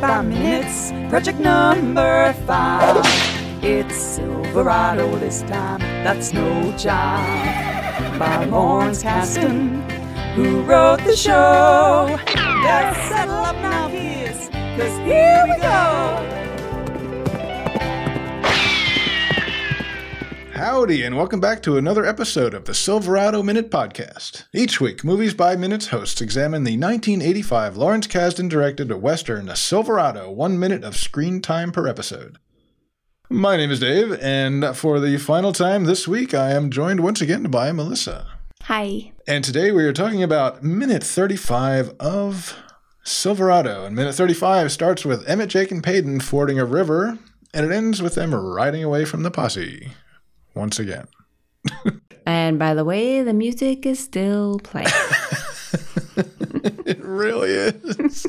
minutes by minutes, project number five. It's Silverado this time, that's no job. By Lawrence Kasdan, who wrote the show. Let's settle up now, kids, cause here we go. Howdy, and welcome back to another episode of the Silverado Minute Podcast. Each week, Movies by Minutes hosts examine the 1985 Lawrence Kasdan directed Western Silverado, one minute of screen time per episode. My name is Dave, and for the final time this week, I am joined once again by Melissa. Hi. And today we are talking about minute 35 of Silverado. And minute 35 starts with Emmett, Jake, and Paden fording a river, and it ends with them riding away from the posse once again. And by the way, the music is still playing. it really is.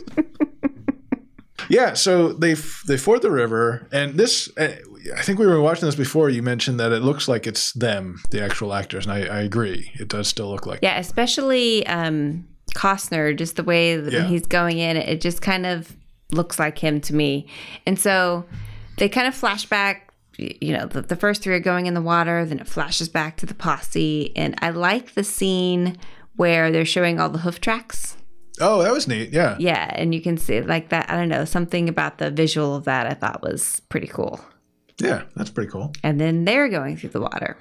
yeah, so they they ford the river, and this. uh, I think we were watching this before. You mentioned that it looks like it's them, the actual actors, and I, I agree. It does still look like. yeah, especially um, Costner, just the way that Yeah. he's going in, it just kind of looks like him to me. And so they kind of flash back. You know, the, the first three are going in the water, then it flashes back to the posse. And I like the scene where they're showing all the hoof tracks. Oh, that was neat. Yeah. Yeah, and you can see like that. I don't know, something about the visual of that I thought was pretty cool. Yeah, that's pretty cool. And then they're going through the water.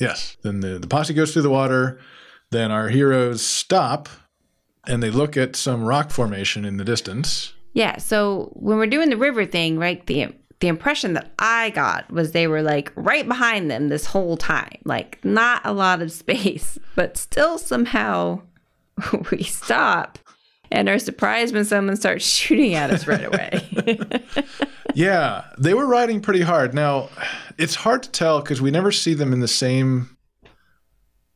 Yes. Then the, the posse goes through the water. Then our heroes stop and they look at some rock formation in the distance. Yeah. So when we're doing the river thing, right? The the impression that I got was they were like right behind them this whole time, like not a lot of space, but still somehow we stop and are surprised when someone starts shooting at us right away. Yeah, they were riding pretty hard. Now, it's hard to tell because we never see them in the same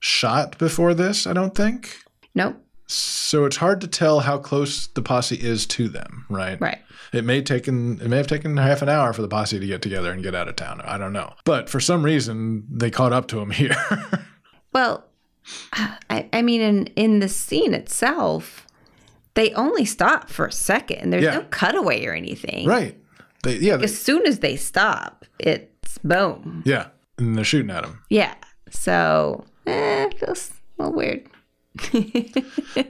shot before this, I don't think. nope. So it's hard to tell how close the posse is to them, right? Right. It may taken it may have taken half an hour for the posse to get together and get out of town. I don't know. But for some reason they caught up to him here. Well, I, I mean, in in the scene itself, they only stop for a second. There's Yeah. no cutaway or anything. right. They, yeah, they, As soon as they stop, it's boom. yeah. And they're shooting at him. Yeah. So, eh, it feels a little weird.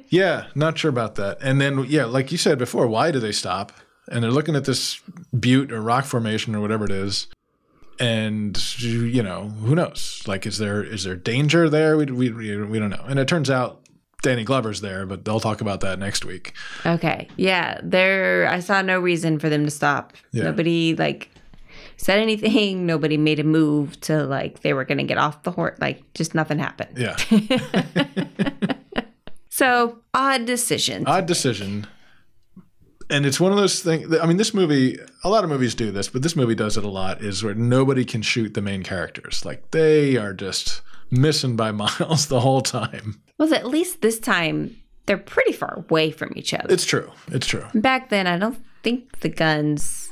Yeah, not sure about that. And then, yeah, like you said before, why do they stop? And they're looking at this butte or rock formation or whatever it is, and you know, who knows? Like, is there is there danger there? We we we, don't know. And it turns out Danny Glover's there, but they'll talk about that next week. Okay. Yeah. There, I saw no reason for them to stop. Yeah. Nobody, like, said anything. Nobody made a move to, like, they were going to get off the horse. Like, just nothing happened. Yeah, So, odd decision. odd decision. And it's one of those things. I mean, this movie. A lot of movies do this, but this movie does it a lot. Is where nobody can shoot the main characters. Like they are just missing by miles the whole time. well, at least this time, they're pretty far away from each other. It's true. It's true. Back then, I don't think the guns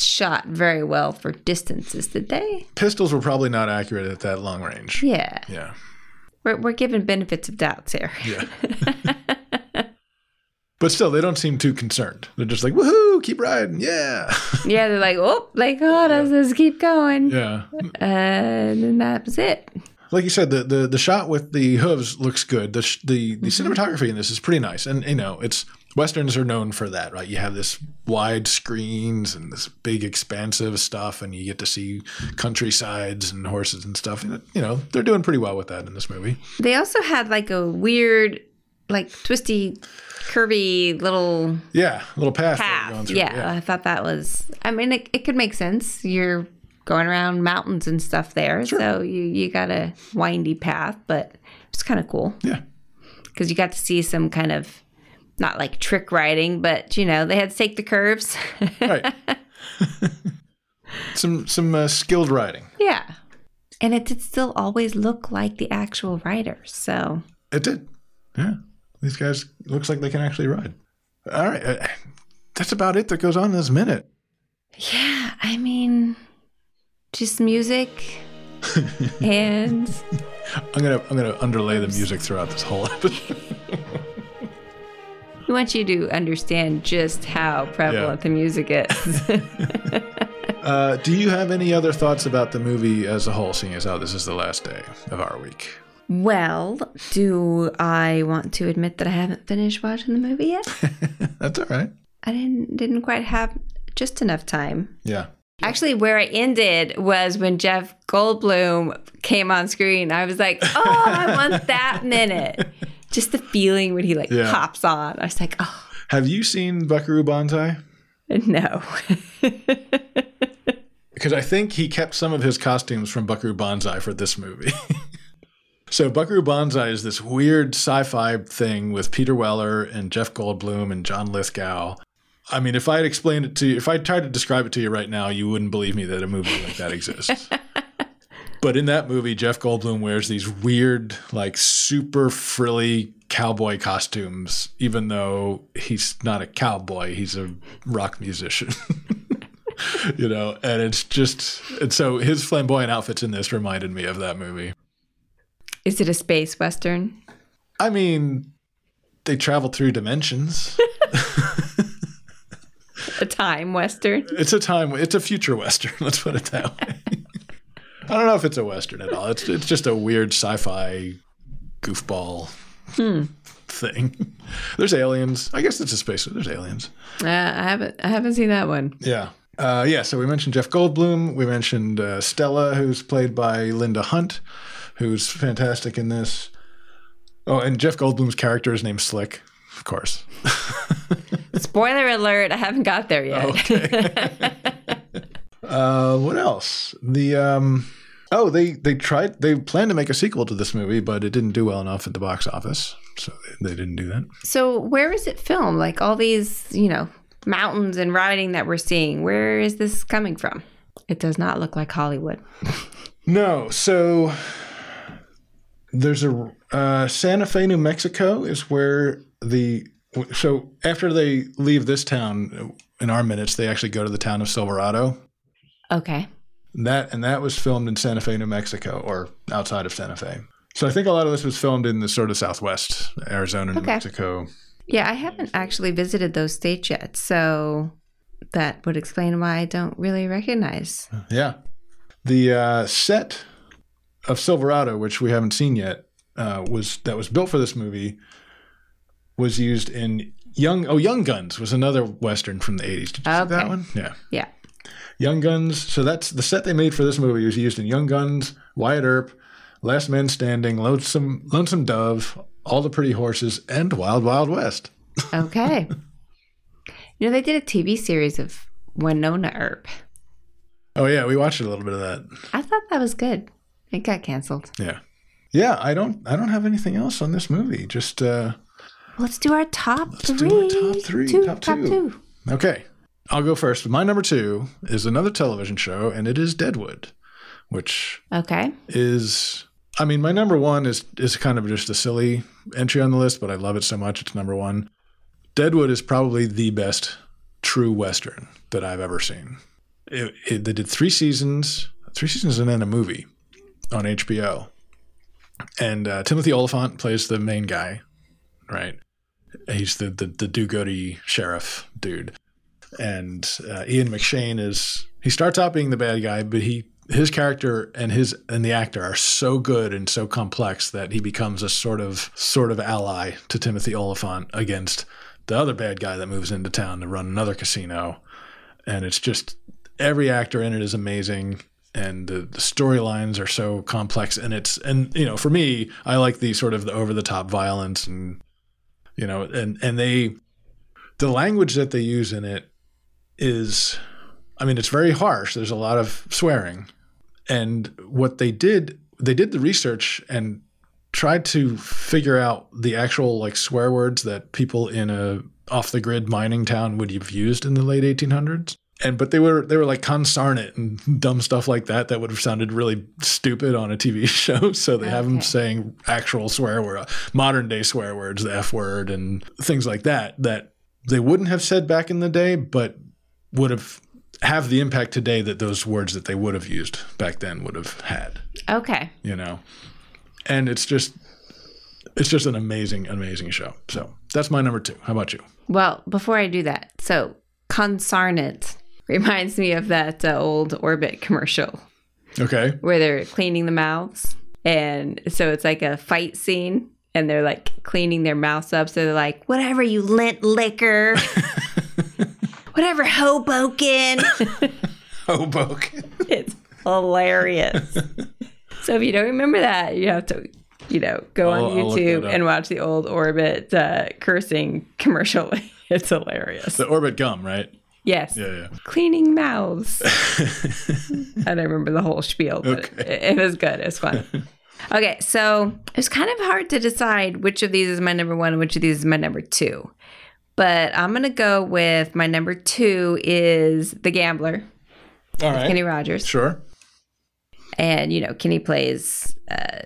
shot very well for distances, did they? Pistols were probably not accurate at that long range. Yeah. Yeah. We're, we're given benefits of doubts here. Yeah. but still, they don't seem too concerned. They're just like, woohoo, keep riding. Yeah. yeah, they're like, oh, like, oh, let's just keep going. yeah. And then that was it. Like you said, the, the, the shot with the hooves looks good. The, sh- the, the mm-hmm. cinematography in this is pretty nice. And, you know, it's Westerns are known for that, right? You have this wide screens and this big, expansive stuff, and you get to see countrysides and horses and stuff. And, you know, they're doing pretty well with that in this movie. They also had like a weird, like twisty, curvy little Yeah. A little path. path. going through. Yeah, I thought that was, I mean, it, it could make sense. You're going around mountains and stuff there. So you, you got a windy path, but it's kind of cool Yeah. because you got to see some kind of, not like trick riding, but you know, they had to take the curves. Right. some some uh, skilled riding. yeah. And it did still always look like the actual riders. So It did. Yeah. These guys looks like they can actually ride. All right. uh, That's about it that goes on this minute. Yeah, I mean, just music and I'm gonna I'm gonna underlay the music throughout this whole episode. We want you to understand just how prevalent the music is. Uh, do you have any other thoughts about the movie as a whole, seeing as how this is the last day of our week? well, do I want to admit that I haven't finished watching the movie yet? That's all right. I didn't didn't quite have just enough time. Yeah. Actually, where I ended was when Jeff Goldblum came on screen. I was like, "Oh, I want that minute." Just the feeling when he like Yeah. pops on. I was like, "Oh, Have you seen Buckaroo Banzai? no." Because I think he kept some of his costumes from Buckaroo Banzai for this movie. so Buckaroo Banzai is this weird sci-fi thing with Peter Weller and Jeff Goldblum and John Lithgow. I mean, if I had explained it to you, if I tried to describe it to you right now, you wouldn't believe me that a movie like that exists. but in that movie, Jeff Goldblum wears these weird, like super frilly cowboy costumes, even though he's not a cowboy, he's a rock musician. you know, and it's just, and so his flamboyant outfits in this reminded me of that movie. Is it a space western? I mean, they travel through dimensions. A time western? It's a time. It's a future western. Let's put it that way. I don't know if it's a western at all. It's it's just a weird sci-fi goofball thing. There's aliens. I guess it's a space. There's aliens. Uh, I haven't I haven't seen that one. Yeah. Uh, yeah. So we mentioned Jeff Goldblum. We mentioned uh, Stella, who's played by Linda Hunt, who's fantastic in this. Oh, and Jeff Goldblum's character is named Slick, of course. Spoiler alert, I haven't got there yet. Uh, what else? The um, oh, they they tried they planned to make a sequel to this movie, but it didn't do well enough at the box office, so they, they didn't do that. so where is it filmed? Like all these, you know, mountains and riding that we're seeing. Where is this coming from? It does not look like Hollywood. No, so there's a uh, Santa Fe, New Mexico, is where the so after they leave this town in our minutes, they actually go to the town of Silverado. Okay. That and that was filmed in Santa Fe, New Mexico, or outside of Santa Fe. So I think a lot of this was filmed in the sort of Southwest, Arizona, New Okay. Mexico. Yeah, I haven't actually visited those states yet, so that would explain why I don't really recognize. Yeah. The uh, set of Silverado, which we haven't seen yet, uh, was that was built for this movie, was used in Young. Oh, Young Guns was another western from the eighties. Did you see that one? Yeah. Yeah. Young Guns. So that's the set they made for this movie was used in Young Guns, Wyatt Earp, Last Man Standing, Lonesome Lonesome Dove, All the Pretty Horses, and Wild Wild West. Okay. you know, they did a TV series of Wynonna Earp. Oh yeah, we watched a little bit of that. I thought that was good. It got canceled. Yeah. Yeah, I don't I don't have anything else on this movie. Just uh Let's do our top Let's three. do our top three, Two, top top two. two. Okay, I'll go first. My number two is another television show, and it is Deadwood, which Okay. is, I mean, my number one is is kind of just a silly entry on the list, but I love it so much. It's number one. Deadwood is probably the best true western that I've ever seen. It, it, they did three seasons, three seasons, and then a movie on HBO. And uh, Timothy Olyphant plays the main guy, right? He's the the, the do-goody sheriff dude, and uh, Ian McShane is he starts out being the bad guy, but he his character and his and the actor are so good and so complex that he becomes a sort of sort of ally to Timothy Olyphant against the other bad guy that moves into town to run another casino, and it's just every actor in it is amazing. And the, the storylines are so complex and it's and you know for me i like the sort of the over the top violence and you know and and they the language that they use in it is i mean it's very harsh. There's a lot of swearing. And what they did they did the research and tried to figure out the actual like swear words that people in a off the grid mining town would have used in the late 1800s and but they were they were like consarnate and dumb stuff like that that would have sounded really stupid on a TV show. So they have them saying actual swear word, modern day swear words, the F word, and things like that that they wouldn't have said back in the day, but would have have the impact today that those words that they would have used back then would have had Okay. you know and it's just It's just an amazing, amazing show. So that's my number two. How about you? Well, before I do that, so Consarnate reminds me of that uh, old Orbit commercial Okay. where they're cleaning the mouths. And so it's like a fight scene and they're like cleaning their mouths up. So they're like, whatever, you lint liquor. whatever, Hoboken. Hoboken. it's hilarious. so if you don't remember that, you have to, you know, go on I'll- I'll YouTube and watch the old Orbit uh, cursing commercial. it's hilarious. The Orbit gum, right? Yes. Yeah, yeah. Cleaning mouths. I don't remember the whole spiel, but Okay. it, it was good. It was fun. okay, so it was kind of hard to decide which of these is my number one and which of these is my number two. But I'm going to go with my number two is The Gambler, All right. Kenny Rogers. Sure. And, you know, Kenny plays uh,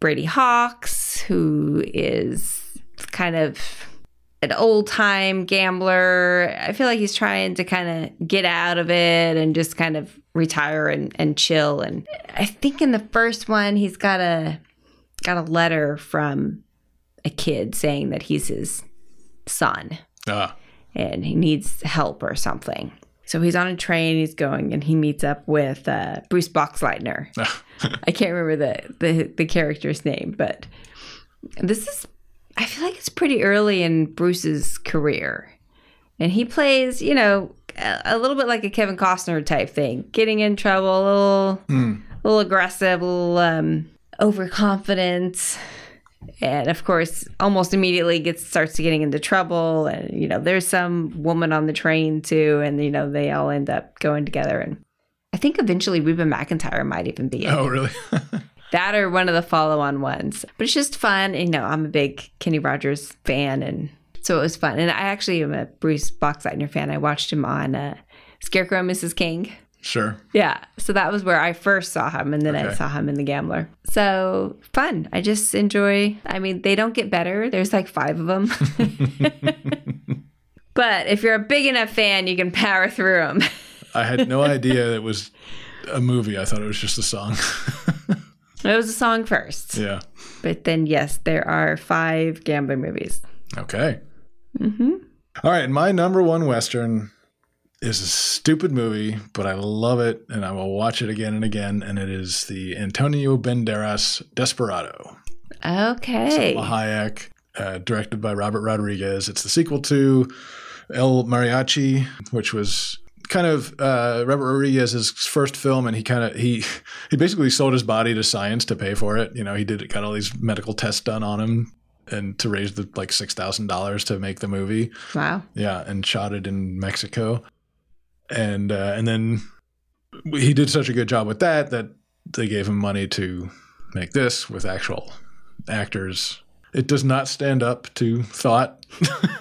Brady Hawks, who is kind of an old time gambler. I feel like he's trying to kind of get out of it and just kind of retire and, and chill. And I think in the first one, he's got a got a letter from a kid saying that he's his son Ah, and he needs help or something. So he's on a train, he's going, and he meets up with uh, Bruce Boxleitner. I can't remember the, the the character's name, but this is I feel like it's pretty early in Bruce's career. And he plays, you know, a, a little bit like a Kevin Costner type thing, getting in trouble, a little, a little aggressive, a little um, overconfident, and of course, almost immediately gets starts getting into trouble. And you know, there's some woman on the train too, and you know, they all end up going together. And I think eventually Reba McEntire might even be in oh, really? that or one of the follow-on ones. But it's just fun. You know, I'm a big Kenny Rogers fan, and so it was fun. And I actually am a Bruce Boxleitner fan. I watched him on uh, Scarecrow Mrs. King. Sure. Yeah, so that was where I first saw him, and then I saw him in The Gambler. So fun. I just enjoy. I mean, they don't get better. There's like five of them. but if you're a big enough fan, you can power through them. I had no idea it was a movie. I thought it was just a song. it was a song first, yeah. but then yes, there are five gambler movies. Okay. Mhm. All right. My number one Western is a stupid movie, but I love it and I will watch it again and again. And it is the Antonio Banderas Desperado. Okay. Salma Hayek, uh, directed by Robert Rodriguez. It's the sequel to El Mariachi, which was kind of uh, Robert Rodriguez's first film, and he kind of he he basically sold his body to science to pay for it. You know, he did got all these medical tests done on him, and to raise the like six thousand dollars to make the movie. Wow. Yeah, and shot it in Mexico, and uh, and then he did such a good job with that that they gave him money to make this with actual actors. It does not stand up to thought,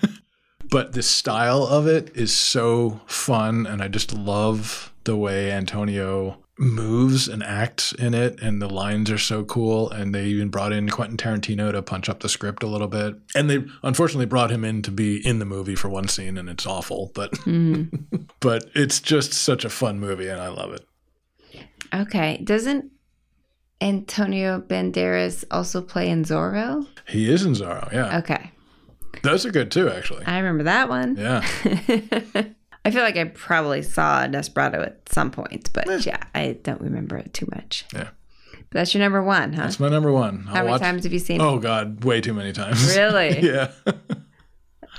but the style of it is so fun, and I just love the way Antonio moves and acts in it and the lines are so cool and they even brought in Quentin Tarantino to punch up the script a little bit and they unfortunately brought him in to be in the movie for one scene and it's awful but hmm. but it's just such a fun movie and I love it Okay. Doesn't Antonio Banderas also play in Zorro? he is in Zorro yeah Okay. those are good too actually I remember that one. yeah I feel like I probably saw Desperado at some point, but yeah, I don't remember it too much. yeah But that's your number one, huh? that's my number one I'll How many watch- times have you seen it? oh god way too many times? Really? yeah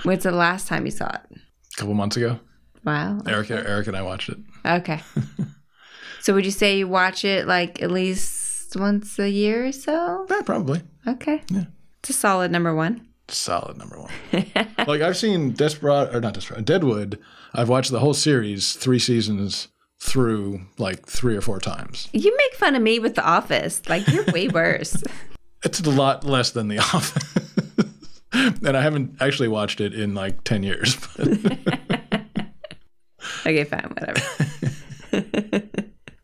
When's the last time you saw it? A couple months ago Wow. Eric Eric and I watched it Okay. so would you say you watch it like at least once a year or so? yeah probably Okay. Yeah. It's a solid number one. Solid number one. like I've seen Desperado or not Desperado, Deadwood. I've watched the whole series, three seasons through like three or four times. You make fun of me with The Office. Like you're way worse. It's a lot less than The Office, and I haven't actually watched it in like ten years. okay, fine, whatever.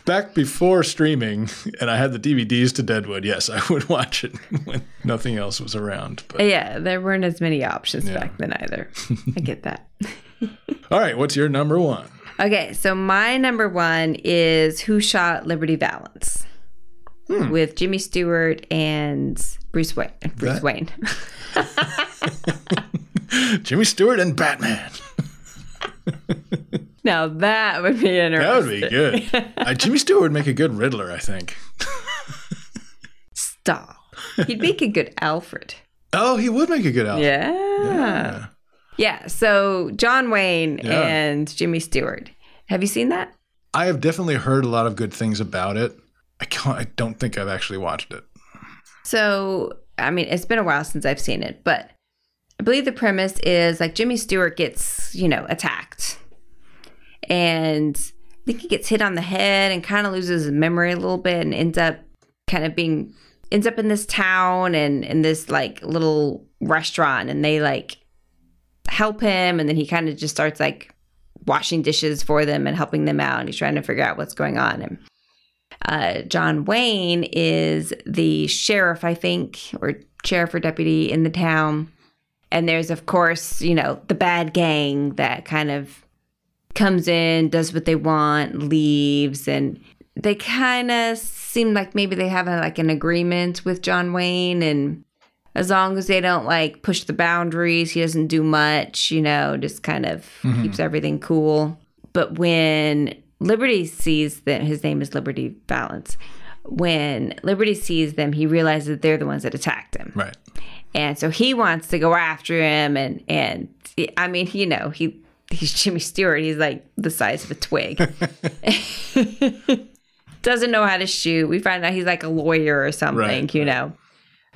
Back before streaming, and I had the DVDs to Deadwood. Yes, I would watch it when nothing else was around. But Yeah, there weren't as many options Yeah. back then either. I get that. all right, what's your number one? Okay, so my number one is Who Shot Liberty Valance? with Jimmy Stewart and Bruce Wayne. Bruce That- Wayne. Jimmy Stewart and Batman. now that would be interesting. That would be good. uh, Jimmy Stewart would make a good Riddler, I think. Stop. He'd make a good Alfred. Oh, he would make a good Alfred. Yeah. Yeah. So John Wayne Yeah. and Jimmy Stewart. Have you seen that? I have definitely heard a lot of good things about it. I can't. I don't think I've actually watched it. So, I mean, it's been a while since I've seen it, but I believe the premise is like Jimmy Stewart gets, you know, attacked. And I think he gets hit on the head and kind of loses his memory a little bit and ends up kind of being ends up in this town and in this like little restaurant and they like help him and then he kind of just starts like washing dishes for them and helping them out and he's trying to figure out what's going on and uh, John Wayne is the sheriff, I think, or sheriff or deputy in the town. And there's, of course, you know, the bad gang that kind of comes in, does what they want, leaves, and they kind of seem like maybe they have a, like an agreement with John Wayne, and as long as they don't like push the boundaries, he doesn't do much, you know, just kind of mm-hmm. keeps everything cool. But when Liberty sees that his name is Liberty Valance, when Liberty sees them, he realizes that they're the ones that attacked him Right. and so he wants to go after him and and i mean you know he he's jimmy stewart he's like the size of a twig doesn't know how to shoot we find out he's like a lawyer or something Right, you right. know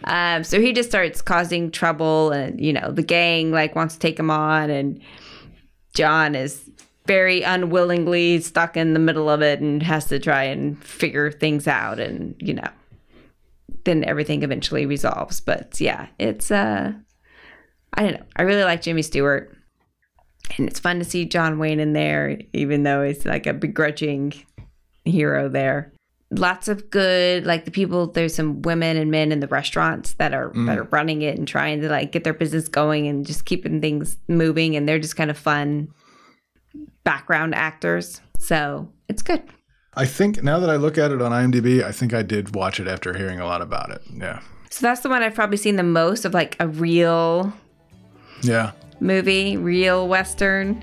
um, so he just starts causing trouble and you know the gang like wants to take him on and john is very unwillingly stuck in the middle of it and has to try and figure things out and you know then everything eventually resolves. But yeah, it's uh I don't know. I really like Jimmy Stewart. And it's fun to see John Wayne in there, even though he's like a begrudging hero there. Lots of good, like the people. There's some women and men in the restaurants that are mm. that are running it and trying to like get their business going and just keeping things moving. And they're just kind of fun background actors. So it's good. I think now that I look at it on IMDb, I think I did watch it after hearing a lot about it. Yeah. So that's the one I've probably seen the most of, like a real Yeah. movie, real Western.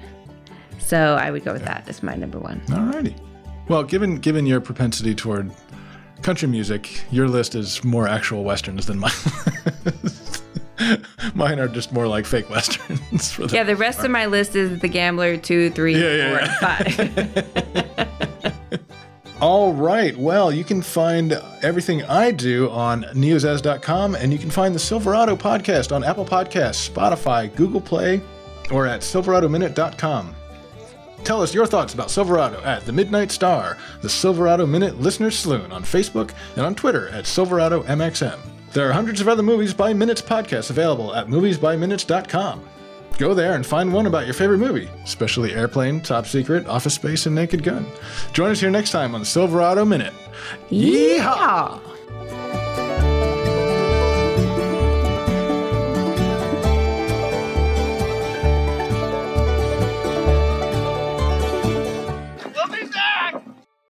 So I would go with that as my number one. Alrighty. Well, given given your propensity toward country music, your list is more actual westerns than mine. Mine are just more like fake westerns. For the Yeah, the rest of my list is The Gambler, two, three, Yeah, yeah, four, yeah. and five. All right. Well, you can find everything I do on neozaz.com, and you can find the Silverado podcast on Apple Podcasts, Spotify, Google Play, or at silveradominute.com. Tell us your thoughts about Silverado at The Midnight Star, the Silverado Minute Listener Saloon on Facebook and on Twitter at SilveradoMXM. There are hundreds of other Movies by Minutes podcasts available at moviesbyminutes.com. Go there and find one about your favorite movie, especially Airplane, Top Secret, Office Space, and Naked Gun. Join us here next time on the Silverado Minute. Yeehaw!